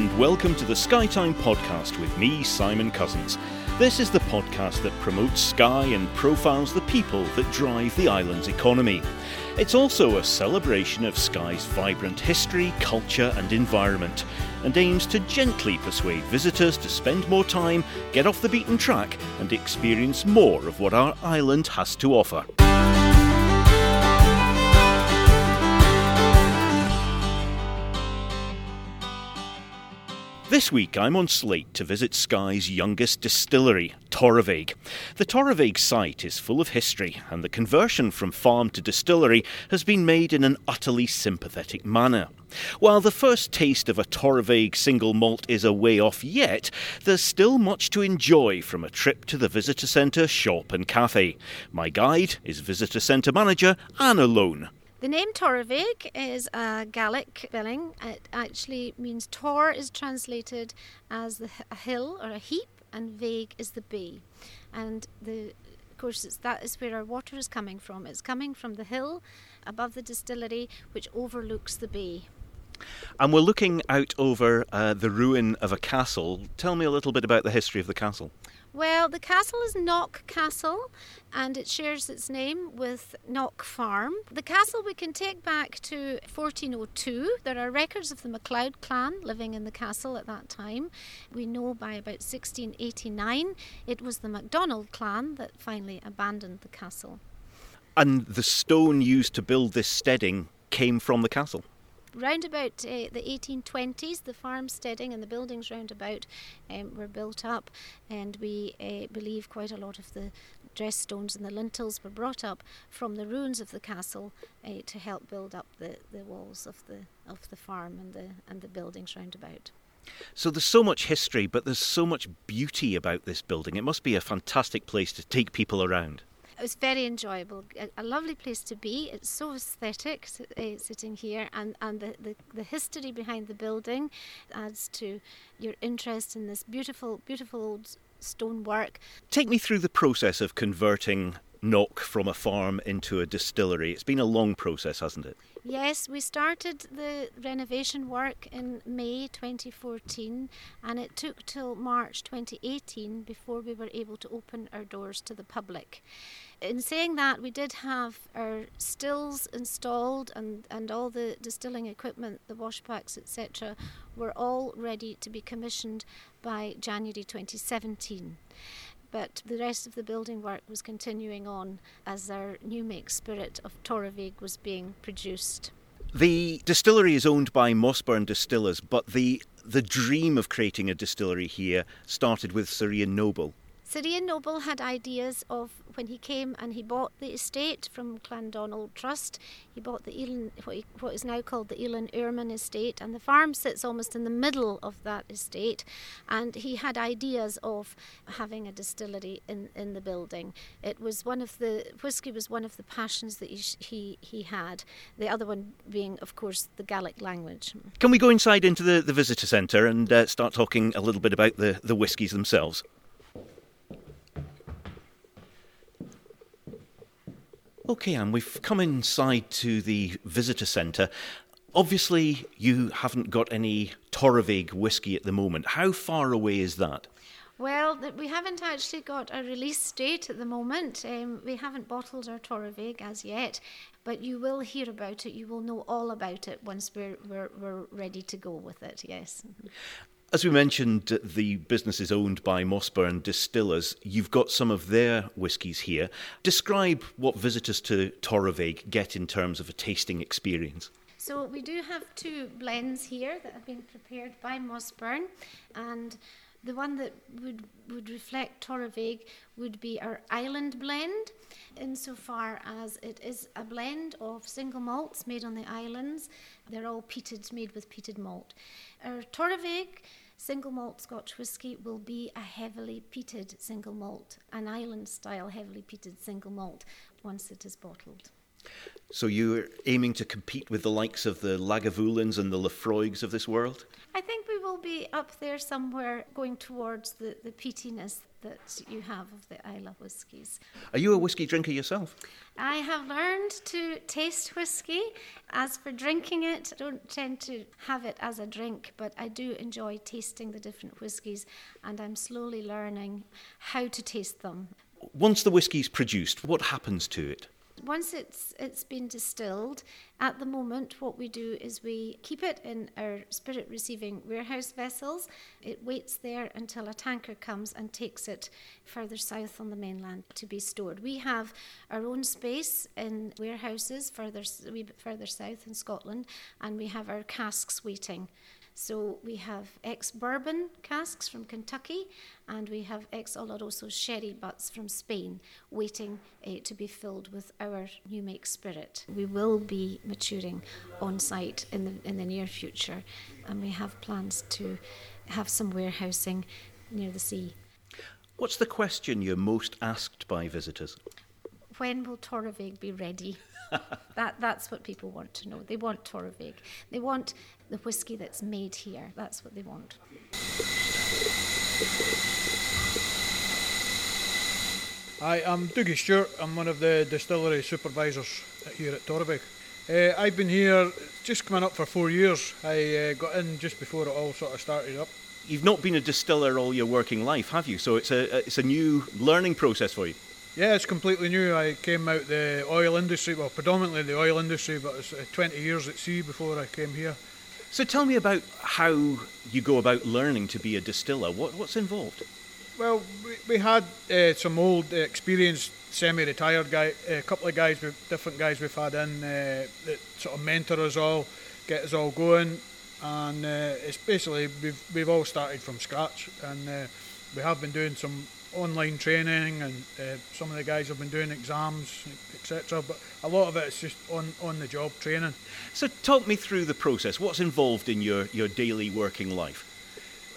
and welcome to the Skytime podcast with me, Simon Cousins. This is the podcast that promotes Skye and profiles the people that drive the island's economy. It's also a celebration of Skye's vibrant history, culture, and environment, and aims to gently persuade visitors to spend more time, get off the beaten track, and experience more of what our island has to offer. This week I'm on Sleat to visit Skye's youngest distillery, Torabhaig. The Torabhaig site is full of history, and the conversion from farm to distillery has been made in an utterly sympathetic manner. While the first taste of a Torabhaig single malt is a way off yet, there's still much to enjoy from a trip to the visitor centre shop and cafe. My guide is visitor centre manager Anna Lone. The name Torabhaig is a Gaelic spelling. It actually means Tor is translated as a hill or a heap, and Veg is the bay. And the, of course, that is where our water is coming from. It's coming from the hill above the distillery, which overlooks the bay. And we're looking out over uh, the ruin of a castle. Tell me a little bit about the history of the castle. Well, the castle is Knock Castle and it shares its name with Knock Farm. The castle we can take back to 1402. There are records of the MacLeod clan living in the castle at that time. We know by about 1689 it was the MacDonald clan that finally abandoned the castle. And the stone used to build this steading came from the castle? Round about uh, the 1820s, the farmsteading and the buildings round about um, were built up, and we uh, believe quite a lot of the dress stones and the lintels were brought up from the ruins of the castle uh, to help build up the, the walls of the of the farm and the and the buildings round about. So there's so much history, but there's so much beauty about this building. It must be a fantastic place to take people around. It was very enjoyable, a, a lovely place to be. It's so aesthetic uh, sitting here, and, and the, the, the history behind the building adds to your interest in this beautiful, beautiful old stonework. Take me through the process of converting Knock from a farm into a distillery. It's been a long process, hasn't it? Yes, we started the renovation work in May 2014 and it took till March 2018 before we were able to open our doors to the public. In saying that, we did have our stills installed and, and all the distilling equipment, the washbacks, etc., were all ready to be commissioned by January 2017 but the rest of the building work was continuing on as our new make spirit of Torabhaig was being produced. The distillery is owned by Mossburn Distillers, but the the dream of creating a distillery here started with Sir Iain Noble. Sir Noble had ideas of when he came and he bought the estate from Clan Donald Trust. He bought the what, he, what is now called the Eilean Iarmain estate, and the farm sits almost in the middle of that estate. And he had ideas of having a distillery in, in the building. It was one of the whisky was one of the passions that he he, he had. The other one being, of course, the Gaelic language. Can we go inside into the, the visitor centre and uh, start talking a little bit about the, the whiskies themselves? Okay, and we've come inside to the visitor centre. Obviously, you haven't got any Torabhaig whisky at the moment. How far away is that? Well, we haven't actually got a release date at the moment. Um, we haven't bottled our Torabhaig as yet, but you will hear about it. You will know all about it once we're, we're, we're ready to go with it, yes. As we mentioned, the business is owned by Mossburn Distillers. You've got some of their whiskies here. Describe what visitors to Torabhaig get in terms of a tasting experience. So we do have two blends here that have been prepared by Mossburn, and the one that would, would reflect Torabhaig would be our island blend, insofar as it is a blend of single malts made on the islands. They're all peated, made with peated malt. Our Torabhaig single malt Scotch whisky will be a heavily peated single malt, an island style heavily peated single malt once it is bottled. So you're aiming to compete with the likes of the Lagavulins and the Laphroaigs of this world? I think will be up there somewhere going towards the, the peatiness that you have of the Islay whiskies. Are you a whiskey drinker yourself? I have learned to taste whiskey. As for drinking it, I don't tend to have it as a drink, but I do enjoy tasting the different whiskies and I'm slowly learning how to taste them. Once the whiskey's produced, what happens to it? Once it's it's been distilled, at the moment what we do is we keep it in our spirit receiving warehouse vessels. It waits there until a tanker comes and takes it further south on the mainland to be stored. We have our own space in warehouses further a wee bit further south in Scotland, and we have our casks waiting. So we have ex bourbon casks from Kentucky and we have ex Oloroso sherry butts from Spain waiting uh, to be filled with our new make spirit. We will be maturing on site in the, in the near future and we have plans to have some warehousing near the sea. What's the question you're most asked by visitors? When will Torabhaig be ready? that, that's what people want to know. They want Torabhaig. They want the whisky that's made here. That's what they want. Hi, I'm Dougie Stewart. I'm one of the distillery supervisors here at Torabhaig. Uh, I've been here just coming up for four years. I uh, got in just before it all sort of started up. You've not been a distiller all your working life, have you? So it's a it's a new learning process for you. Yeah, it's completely new. I came out the oil industry, well, predominantly the oil industry, but it's uh, 20 years at sea before I came here. So tell me about how you go about learning to be a distiller. What, what's involved? Well, we, we had uh, some old, uh, experienced, semi-retired guy, a uh, couple of guys, different guys we've had in uh, that sort of mentor us all, get us all going, and uh, it's basically we've we've all started from scratch, and uh, we have been doing some online training, and uh, some of the guys have been doing exams, etc. But a lot of it is just on on the job training. So talk me through the process. What's involved in your your daily working life?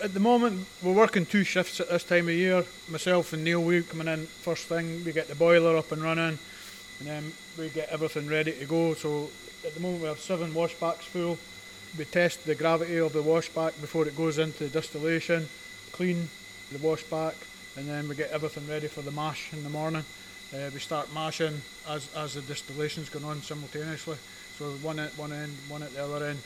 At the moment, we're working two shifts at this time of year. Myself and Neil, we coming in first thing. We get the boiler up and running, and then we get everything ready to go. So at the moment, we have seven washbacks full. We test the gravity of the washback before it goes into distillation. Clean the washback and then we get everything ready for the mash in the morning. Uh, we start mashing as, as the distillation's going on simultaneously. So one at one end, one at the other end.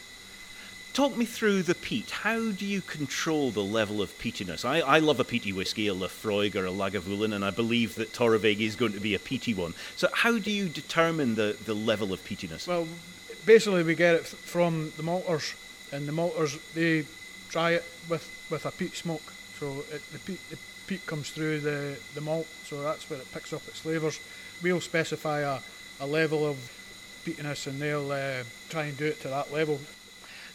Talk me through the peat. How do you control the level of peatiness? I, I love a peaty whiskey, a Laphroaig or a Lagavulin, and I believe that Torabhaig is going to be a peaty one. So how do you determine the, the level of peatiness? Well, basically we get it from the malters, and the malters they dry it with, with a peat smoke. So it, the, peat, the peat comes through the, the malt, so that's where it picks up its flavours. We'll specify a, a level of peatiness and they'll uh, try and do it to that level.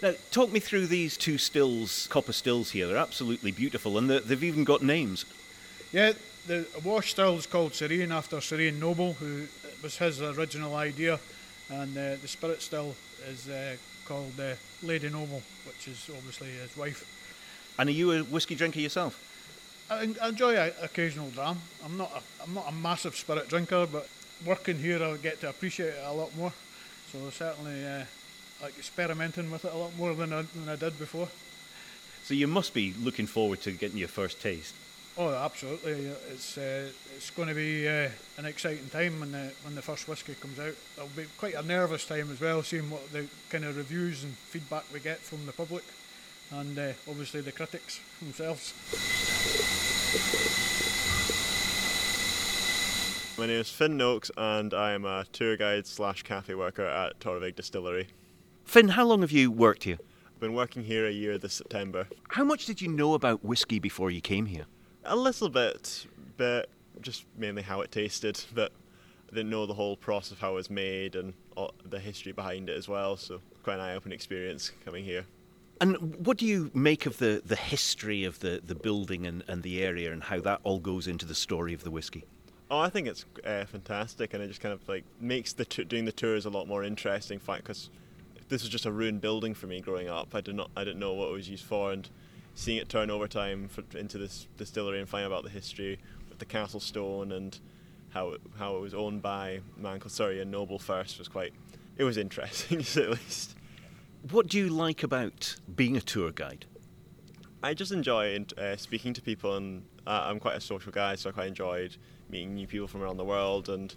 Now, talk me through these two stills, copper stills here. They're absolutely beautiful and they've even got names. Yeah, the wash still is called Sir Iain after Sir Iain Noble, who was his original idea, and uh, the spirit still is uh, called uh, Lady Noble, which is obviously his wife. And are you a whiskey drinker yourself? I, enjoy an occasional dram. I'm not a, I'm not a massive spirit drinker, but working here I get to appreciate it a lot more. So certainly uh, like experimenting with it a lot more than I, than I did before. So you must be looking forward to getting your first taste. Oh, absolutely! It's uh, it's going to be uh, an exciting time when the when the first whiskey comes out. It'll be quite a nervous time as well, seeing what the kind of reviews and feedback we get from the public, and uh, obviously the critics themselves. My name is Finn Noakes and I am a tour guide slash cafe worker at Torabhaig Distillery. Finn, how long have you worked here? I've been working here a year this September. How much did you know about whiskey before you came here? A little bit, but just mainly how it tasted, but I didn't know the whole process of how it was made and the history behind it as well, so quite an eye-opening experience coming here. And what do you make of the, the history of the, the building and, and the area and how that all goes into the story of the whiskey? Oh, I think it's uh, fantastic, and it just kind of like makes the t- doing the tours a lot more interesting. In Fact, because this was just a ruined building for me growing up. I did not, I didn't know what it was used for, and seeing it turn over time for, into this distillery and finding about the history with the castle stone and how it, how it was owned by a man called Sir Iain Noble first was quite. It was interesting, at least. What do you like about being a tour guide? I just enjoy uh, speaking to people, and uh, I'm quite a social guy, so I quite enjoyed meeting new people from around the world and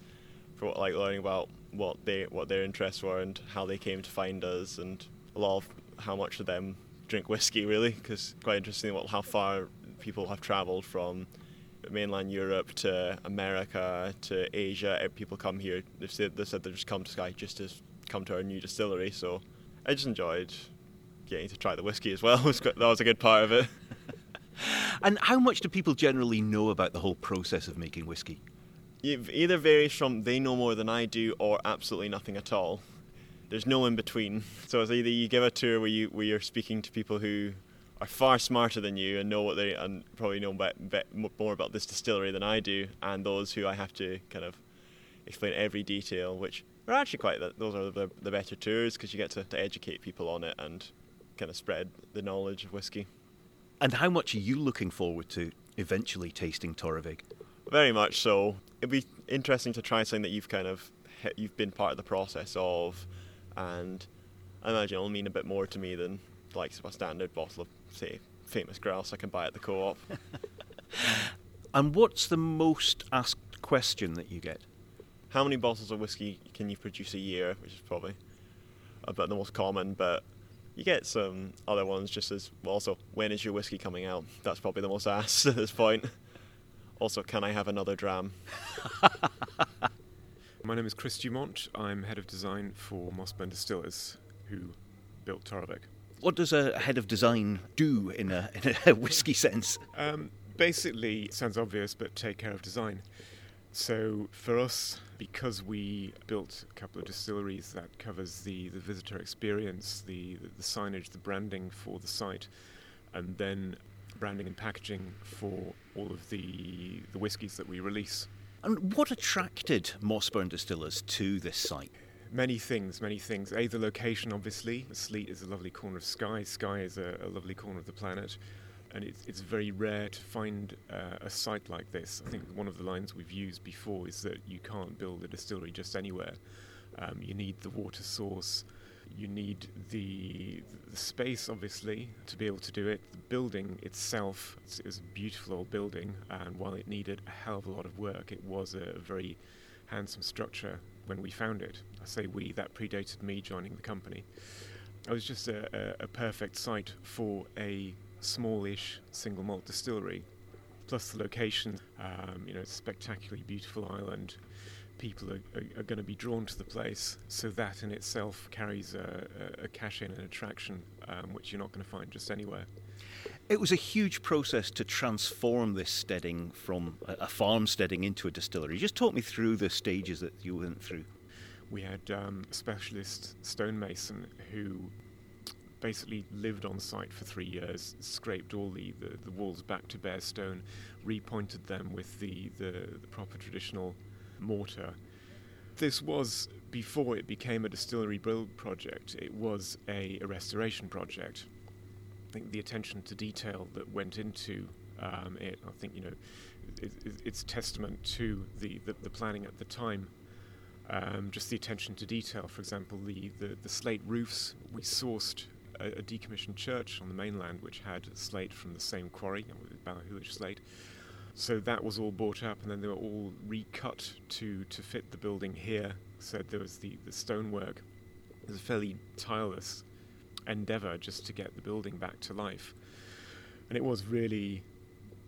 for like learning about what they what their interests were and how they came to find us, and a lot of how much of them drink whiskey really, because quite interesting what how far people have travelled from mainland Europe to America to Asia. Eh, people come here. They've said, they said they just come to Skye just to come to our new distillery. So I just enjoyed getting to try the whiskey as well. that was a good part of it. and how much do people generally know about the whole process of making whiskey? It either varies from they know more than I do or absolutely nothing at all. There's no in between. So it's either you give a tour where you where you're speaking to people who are far smarter than you and know what they and probably know more about this distillery than I do, and those who I have to kind of explain every detail, which are actually quite those are the, the better tours because you get to, to educate people on it and kind of spread the knowledge of whiskey. And how much are you looking forward to eventually tasting Torabhaig? Very much so. It'd be interesting to try something that you've kind of you've been part of the process of, and I imagine it'll mean a bit more to me than like a standard bottle of say famous grouse I can buy at the co-op. and what's the most asked question that you get? How many bottles of whiskey can you produce a year? Which is probably about the most common, but you get some other ones just as well. Also, when is your whiskey coming out? That's probably the most asked at this point. Also, can I have another dram? My name is Chris Dumont. I'm head of design for Mossburn Distillers, who built Torabhaig. What does a head of design do in a, in a whiskey sense? Um, basically, sounds obvious, but take care of design. So for us, because we built a couple of distilleries that covers the, the visitor experience, the, the, the signage, the branding for the site, and then branding and packaging for all of the the whiskies that we release. And what attracted Mossburn Distillers to this site? Many things, many things. A, the location, obviously. Sleat is a lovely corner of Skye. Skye is a, a lovely corner of the planet. And it's, it's very rare to find uh, a site like this. I think one of the lines we've used before is that you can't build a distillery just anywhere. Um, you need the water source, you need the, the, space, obviously, to be able to do it. The building itself is a beautiful old building, and while it needed a hell of a lot of work, it was a very handsome structure when we found it. I say we, that predated me joining the company. It was just a, a, a perfect site for a smallish single malt distillery, plus the location. Um, you know, it's a spectacularly beautiful island. People are, are, are going to be drawn to the place, so that in itself carries a, a cash in and attraction, um, which you're not going to find just anywhere. It was a huge process to transform this steading from a farmsteading into a distillery. Just talk me through the stages that you went through. We had um, a specialist stonemason who basically lived on site for three years, scraped all the, the, the walls back to bare stone, repointed them with the, the, the proper traditional mortar. This was, before it became a distillery build project, it was a, a restoration project. I think the attention to detail that went into um, it, I think, you know, it, it, it's testament to the, the, the planning at the time um, just the attention to detail, for example, the, the, the slate roofs. We sourced a, a, decommissioned church on the mainland which had slate from the same quarry, Ballachulish slate. So that was all bought up, and then they were all recut to, to fit the building here. So there was the, the stonework. It was a fairly tireless endeavour just to get the building back to life. And it was really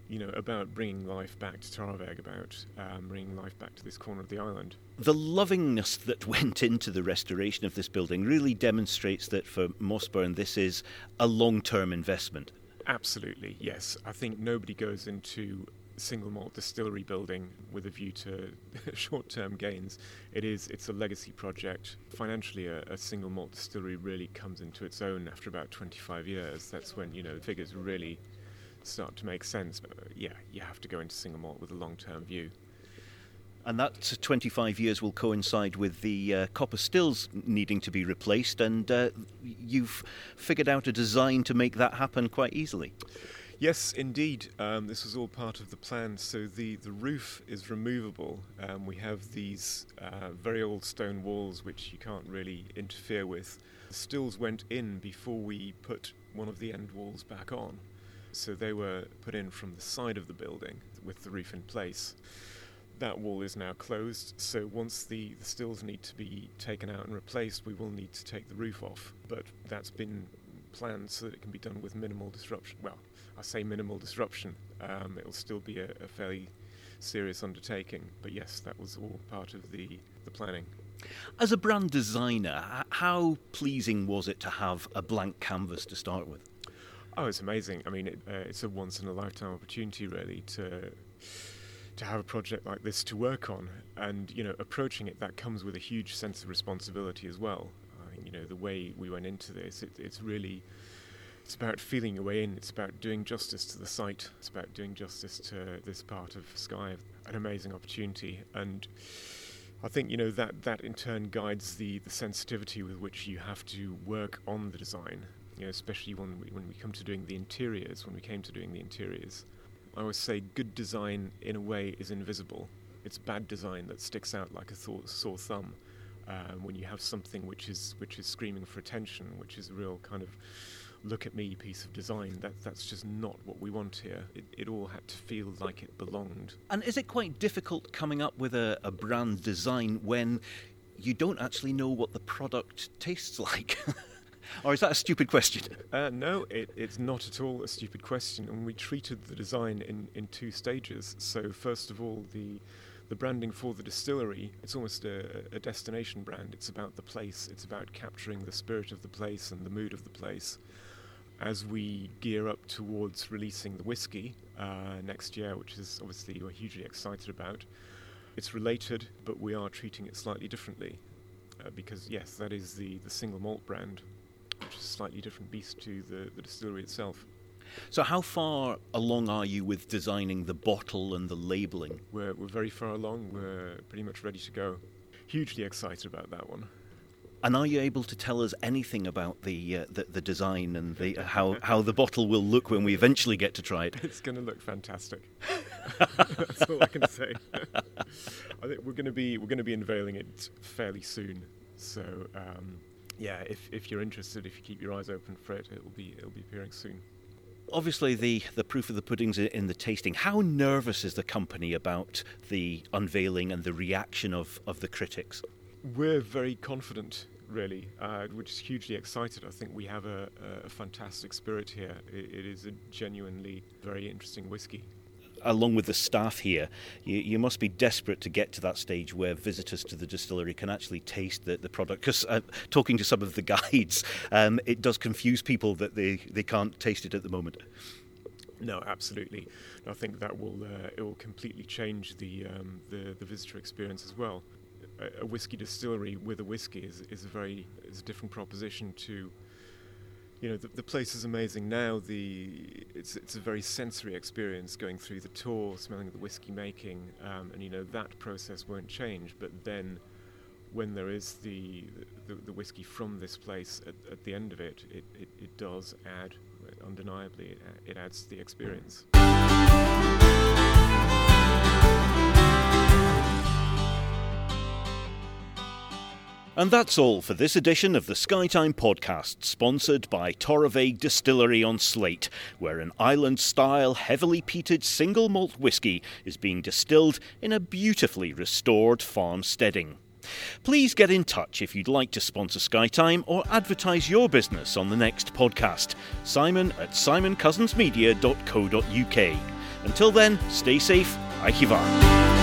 you know, about bringing life back to Torabhaig, about um, bringing life back to this corner of the island. The lovingness that went into the restoration of this building really demonstrates that for Mossburn this is a long-term investment. Absolutely, yes. I think nobody goes into single malt distillery building with a view to short-term gains. It is it's a legacy project. Financially, a, a, single malt distillery really comes into its own after about 25 years. That's when you know the figures really start to make sense. But uh, yeah, you have to go into malt with a long term view. And that 25 years will coincide with the uh, copper stills needing to be replaced, and uh, you've figured out a design to make that happen quite easily. Yes, indeed. Um, this was all part of the plan. So the, the roof is removable. Um, we have these uh, very old stone walls which you can't really interfere with. The stills went in before we put one of the end walls back on. So they were put in from the side of the building with the roof in place. That wall is now closed, so once the, the stills need to be taken out and replaced, we will need to take the roof off. But that's been planned so that it can be done with minimal disruption. Well, I say minimal disruption. Um, it'll still be a, a, fairly serious undertaking, but yes, that was all part of the, the planning. As a brand designer, how pleasing was it to have a blank canvas to start with? Oh, it's amazing. I mean, it, uh, it's a once in a lifetime opportunity, really, to to have a project like this to work on, and you know, approaching it that comes with a huge sense of responsibility as well. I think you know the way we went into this, it, it's really it's about feeling your way in. It's about doing justice to the site. It's about doing justice to this part of Skye, An amazing opportunity, and I think you know that that in turn guides the the sensitivity with which you have to work on the design. You know, especially when we, when we come to doing the interiors. When we came to doing the interiors, I always say good design, in a way, is invisible. It's bad design that sticks out like a th- sore thumb. Uh, when you have something which is which is screaming for attention, which is a real kind of look at me piece of design. That that's just not what we want here. It, it all had to feel like it belonged. And is it quite difficult coming up with a, a brand design when you don't actually know what the product tastes like? Or is that a stupid question? Uh, no, it, it's not at all a stupid question. And we treated the design in, in two stages. So, first of all, the the branding for the distillery, it's almost a, a, destination brand. It's about the place, it's about capturing the spirit of the place and the mood of the place. As we gear up towards releasing the whiskey uh, next year, which is obviously we're hugely excited about, it's related, but we are treating it slightly differently. Uh, because, yes, that is the, the single malt brand, which is a slightly different beast to the, the distillery itself. So, how far along are you with designing the bottle and the labelling? We're, we're very far along. We're pretty much ready to go. Hugely excited about that one. And are you able to tell us anything about the uh, the, the, design and the, uh, how how the bottle will look when we eventually get to try it? It's going to look fantastic. That's all I can say. I think we're going to be we're going to be unveiling it fairly soon. So um, yeah, if, if you're interested, if you keep your eyes open for it, it'll be it'll be appearing soon. Obviously, the, the proof of the pudding's in the tasting. How nervous is the company about the unveiling and the reaction of, of the critics? We're very confident, really. Uh, we're just hugely excited. I think we have a, a fantastic spirit here. It, it is a genuinely very interesting whiskey along with the staff here, you, you, must be desperate to get to that stage where visitors to the distillery can actually taste the, the product. Because uh, talking to some of the guides, um, it does confuse people that they, they can't taste it at the moment. No, absolutely. I think that will uh, it will completely change the, um, the the visitor experience as well. A, a whiskey distillery with a whiskey is, is a very is a different proposition to you know the, the place is amazing now. The it's it's a very sensory experience going through the tour, smelling the whiskey making, um, and you know that process won't change. But then, when there is the the, the whiskey from this place at, at the end of it, it, it, it does add undeniably it, adds to the experience. And that's all for this edition of the Skytime podcast, sponsored by Torabhaig Distillery on Sleat, where an island style, heavily peated single malt whisky is being distilled in a beautifully restored farm steading. Please get in touch if you'd like to sponsor Skytime or advertise your business on the next podcast. Simon at simoncousinsmedia.co.uk. Until then, stay safe. Aichivar.